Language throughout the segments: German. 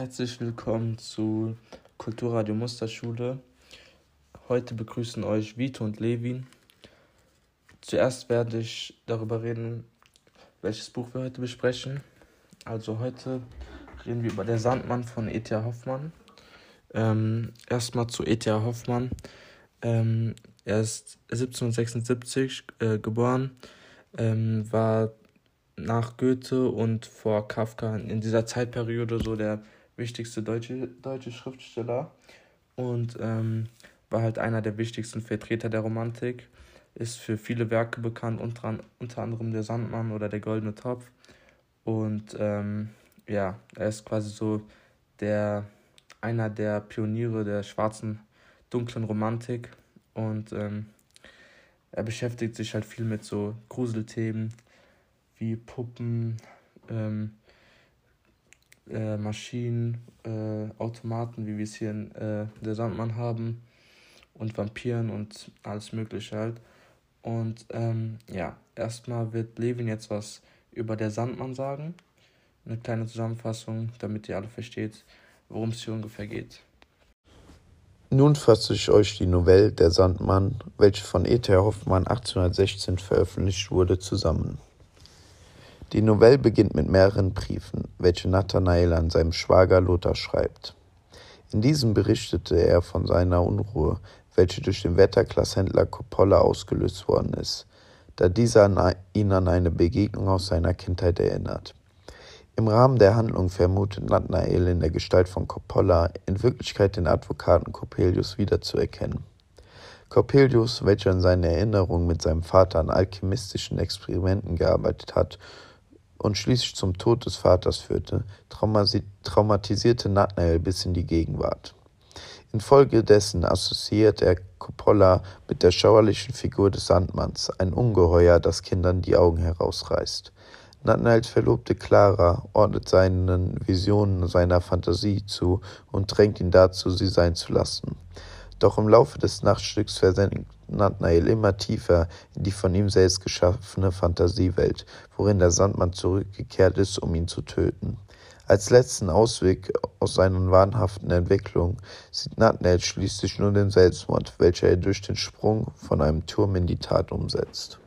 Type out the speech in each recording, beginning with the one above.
Herzlich willkommen zu Kulturradio Musterschule. Heute begrüßen euch Vito und Levin. Zuerst werde ich darüber reden, welches Buch wir heute besprechen. Also heute reden wir über Der Sandmann von E.T.A. Hoffmann. Ähm, erstmal zu E.T.A. Hoffmann. Ähm, er ist 1776 äh, geboren, ähm, war nach Goethe und vor Kafka in dieser Zeitperiode so der wichtigste deutsche, deutsche Schriftsteller und ähm, war halt einer der wichtigsten Vertreter der Romantik. Ist für viele Werke bekannt, unter, unter anderem Der Sandmann oder Der Goldene Topf. Und ähm, ja, er ist quasi so der einer der Pioniere der schwarzen, dunklen Romantik. Und ähm, er beschäftigt sich halt viel mit so Gruselthemen wie Puppen, ähm, äh, Maschinen, äh, Automaten, wie wir es hier in äh, der Sandmann haben, und Vampiren und alles Mögliche halt. Und ähm, ja, erstmal wird Levin jetzt was über der Sandmann sagen. Eine kleine Zusammenfassung, damit ihr alle versteht, worum es hier ungefähr geht. Nun fasse ich euch die Novelle Der Sandmann, welche von E.T. Hoffmann 1816 veröffentlicht wurde, zusammen. Die Novelle beginnt mit mehreren Briefen, welche Nathanael an seinem Schwager Lothar schreibt. In diesem berichtete er von seiner Unruhe, welche durch den Wetterglashändler Coppola ausgelöst worden ist, da dieser ihn an eine Begegnung aus seiner Kindheit erinnert. Im Rahmen der Handlung vermutet Nathanael in der Gestalt von Coppola in Wirklichkeit den Advokaten Coppelius wiederzuerkennen. Coppelius, welcher in seiner Erinnerung mit seinem Vater an alchemistischen Experimenten gearbeitet hat und schließlich zum Tod des Vaters führte, traumatisierte Nathanael bis in die Gegenwart. Infolgedessen assoziiert er Coppola mit der schauerlichen Figur des Sandmanns, ein Ungeheuer, das Kindern die Augen herausreißt. Nathanaels Verlobte Clara ordnet seinen Visionen seiner Fantasie zu und drängt ihn dazu, sie sein zu lassen. Doch im Laufe des Nachtstücks versenkt Nathanael immer tiefer in die von ihm selbst geschaffene Fantasiewelt, worin der Sandmann zurückgekehrt ist, um ihn zu töten. Als letzten Ausweg aus seiner wahnhaften Entwicklung sieht Nathanael schließlich nur den Selbstmord, welcher er durch den Sprung von einem Turm in die Tat umsetzt.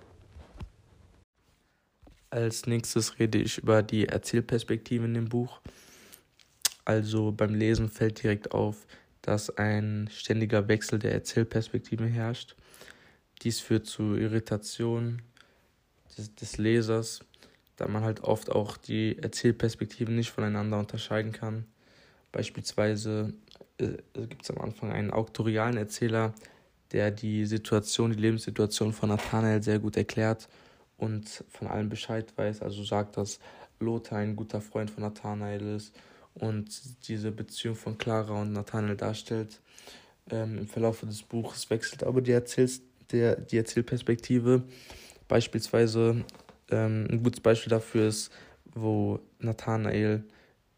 Als nächstes rede ich über die Erzählperspektive in dem Buch. Also beim Lesen fällt direkt auf, dass ein ständiger Wechsel der Erzählperspektive herrscht. Dies führt zu Irritationen des, des Lesers, da man halt oft auch die Erzählperspektiven nicht voneinander unterscheiden kann. Beispielsweise äh, gibt es am Anfang einen auktorialen Erzähler, der die Situation, die Lebenssituation von Nathanael sehr gut erklärt und von allem Bescheid weiß. Also sagt, dass Lothar ein guter Freund von Nathanael ist und diese Beziehung von Clara und Nathanael darstellt. Ähm, Im Verlauf des Buches wechselt aber die, Erzähls der, die Erzählperspektive. Beispielsweise ähm, ein gutes Beispiel dafür ist, wo Nathanael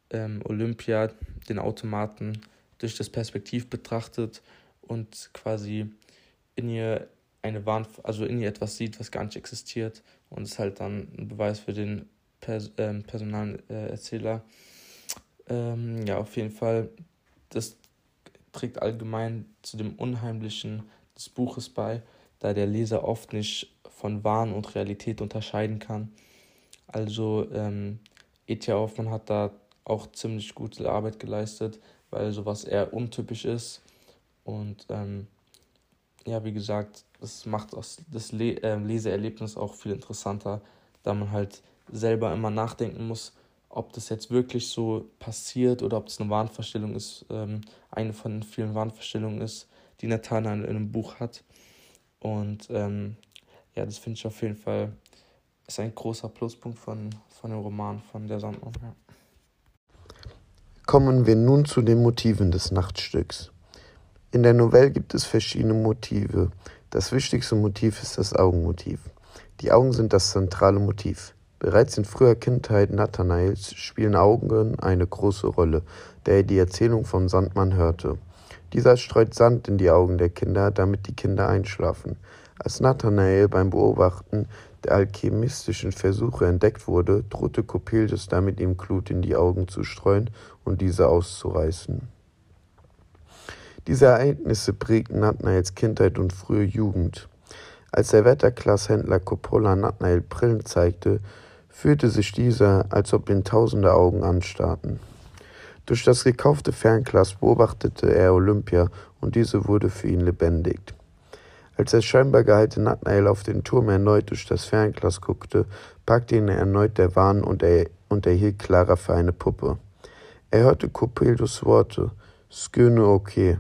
ähm, Olympia, den Automaten, durch das Perspektiv betrachtet und quasi in ihr eine Warn, also in ihr etwas sieht, was gar nicht existiert und ist halt dann ein Beweis für den Pers ähm, Personalerzähler. Ähm, ja, auf jeden Fall, das trägt allgemein zu dem Unheimlichen des Buches bei, da der Leser oft nicht von Wahn und Realität unterscheiden kann. Also ähm, E.T.A. Hoffmann hat da auch ziemlich gute Arbeit geleistet, weil sowas eher untypisch ist. Und ähm, ja, wie gesagt, das macht das äh, Leseerlebnis auch viel interessanter, da man halt selber immer nachdenken muss, ob das jetzt wirklich so passiert oder ob es eine Wahnvorstellung ist, ähm, eine von den vielen Wahnvorstellungen ist, die Nathanael in einem Buch hat. Und ähm, ja, das finde ich auf jeden Fall ist ein großer Pluspunkt von, von dem Roman von der Sandmann. Ja. Kommen wir nun zu den Motiven des Nachtstücks. In der Novelle gibt es verschiedene Motive. Das wichtigste Motiv ist das Augenmotiv. Die Augen sind das zentrale Motiv. Bereits in früher Kindheit Nathanaels spielen Augen eine große Rolle, da er die Erzählung vom Sandmann hörte. Dieser streut Sand in die Augen der Kinder, damit die Kinder einschlafen. Als Nathanael beim Beobachten der alchemistischen Versuche entdeckt wurde, drohte Coppelius damit, ihm Glut in die Augen zu streuen und diese auszureißen. Diese Ereignisse prägten Nathanaels Kindheit und frühe Jugend. Als der Wetterglas-Händler Coppola Nathanael Brillen zeigte, fühlte sich dieser, als ob ihn tausende Augen anstarrten. Durch das gekaufte Fernglas beobachtete er Olympia und diese wurde für ihn lebendig. Als der scheinbar geheilte Nathanael auf den Turm erneut durch das Fernglas guckte, packte ihn erneut der Wahn und er, und er Clara für eine Puppe. Er hörte Coppelius Worte, Sköne okay,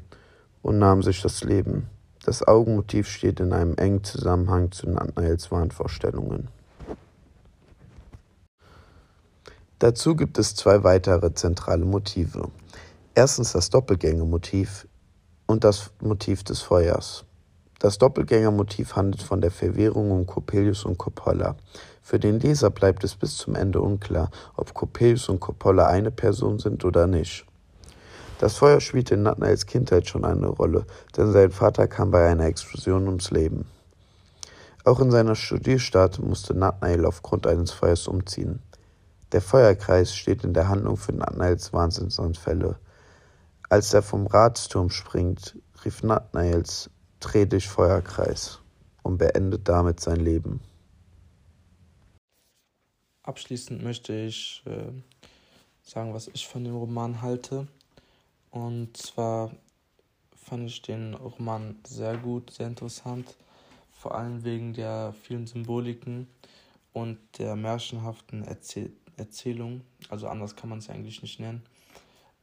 und nahm sich das Leben. Das Augenmotiv steht in einem engen Zusammenhang zu Nathanaels Wahnvorstellungen. Dazu gibt es zwei weitere zentrale Motive. Erstens das Doppelgängermotiv und das Motiv des Feuers. Das Doppelgängermotiv handelt von der Verwirrung um Coppelius und Coppola. Für den Leser bleibt es bis zum Ende unklar, ob Coppelius und Coppola eine Person sind oder nicht. Das Feuer spielte in Nathanaels Kindheit schon eine Rolle, denn sein Vater kam bei einer Explosion ums Leben. Auch in seiner Studierstadt musste Nathanael aufgrund eines Feuers umziehen. Der Feuerkreis steht in der Handlung für Nathanaels Wahnsinnsanfälle. Als er vom Ratsturm springt, rief Nathanaels Dreh dich Feuerkreis und beendet damit sein Leben. Abschließend möchte ich äh, sagen, was ich von dem Roman halte. Und zwar fand ich den Roman sehr gut, sehr interessant, vor allem wegen der vielen Symboliken und der märchenhaften Erzähl Erzählung. Also anders kann man es eigentlich nicht nennen.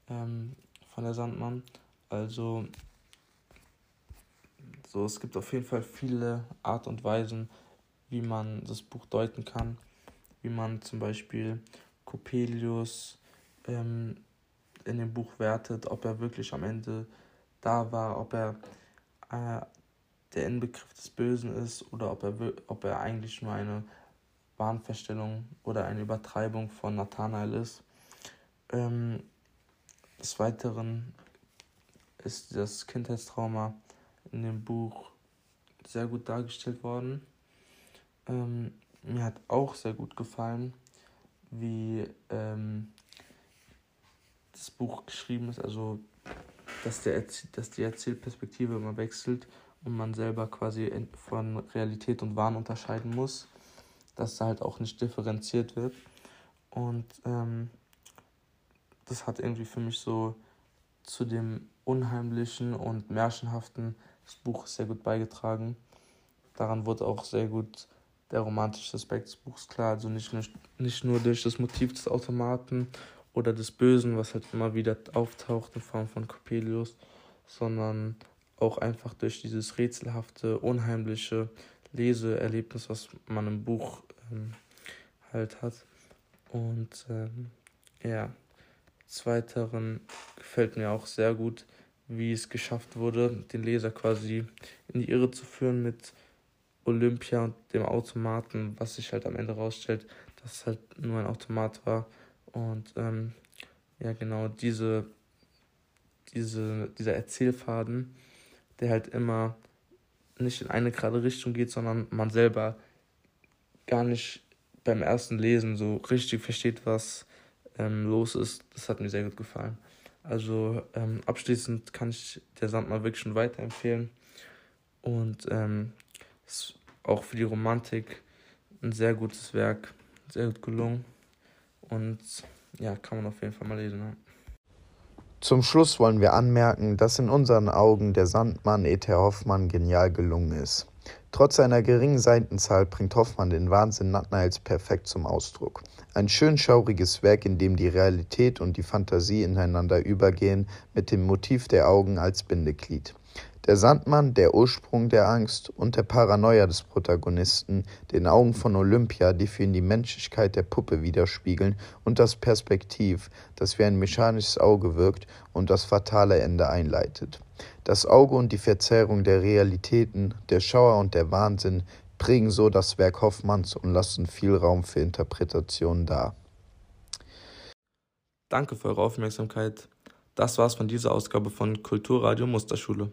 Ähm, von der Sandmann. Also so, es gibt auf jeden Fall viele Art und Weisen, wie man das Buch deuten kann. Wie man zum Beispiel Coppelius ähm, in dem Buch wertet, ob er wirklich am Ende da war, ob er äh, der Inbegriff des Bösen ist oder ob er, ob er eigentlich nur eine Wahnverstellung oder eine Übertreibung von Nathanael ist. Ähm, des Weiteren ist das Kindheitstrauma in dem Buch sehr gut dargestellt worden. Ähm, mir hat auch sehr gut gefallen, wie ähm, das Buch geschrieben ist, also dass, der dass die Erzählperspektive immer wechselt und man selber quasi von Realität und Wahn unterscheiden muss, dass da halt auch nicht differenziert wird. Und ähm, das hat irgendwie für mich so zu dem Unheimlichen und Märchenhaften des Buches sehr gut beigetragen. Daran wurde auch sehr gut der romantische Aspekt des Buchs klar. Also nicht, nicht, nicht nur durch das Motiv des Automaten oder des Bösen, was halt immer wieder auftaucht in Form von Coppelius, sondern auch einfach durch dieses rätselhafte, unheimliche Leseerlebnis, was man im Buch ähm, halt hat. Und ähm, ja, des Weiteren gefällt mir auch sehr gut, wie es geschafft wurde, den Leser quasi in die Irre zu führen mit Olympia und dem Automaten, was sich halt am Ende rausstellt, dass es halt nur ein Automat war und ähm, ja, genau diese, diese, dieser Erzählfaden, der halt immer nicht in eine gerade Richtung geht, sondern man selber gar nicht beim ersten Lesen so richtig versteht, was ähm, los ist. Das hat mir sehr gut gefallen. Also ähm, abschließend kann ich der Sandmann wirklich schon weiterempfehlen. Und ähm, ist auch für die Romantik ein sehr gutes Werk, sehr gut gelungen. Und ja, kann man auf jeden Fall mal lesen. Ja. Zum Schluss wollen wir anmerken, dass in unseren Augen der Sandmann E.T. Hoffmann genial gelungen ist. Trotz seiner geringen Seitenzahl bringt Hoffmann den Wahnsinn Nathanaels perfekt zum Ausdruck. Ein schön schauriges Werk, in dem die Realität und die Fantasie ineinander übergehen, mit dem Motiv der Augen als Bindeglied. Der Sandmann, der Ursprung der Angst und der Paranoia des Protagonisten, den Augen von Olympia, die für ihn die Menschlichkeit der Puppe widerspiegeln, und das Perspektiv, das wie ein mechanisches Auge wirkt und das fatale Ende einleitet. Das Auge und die Verzerrung der Realitäten, der Schauer und der Wahnsinn prägen so das Werk Hoffmanns und lassen viel Raum für Interpretationen da. Danke für eure Aufmerksamkeit. Das war's von dieser Ausgabe von Kulturradio Musterschule.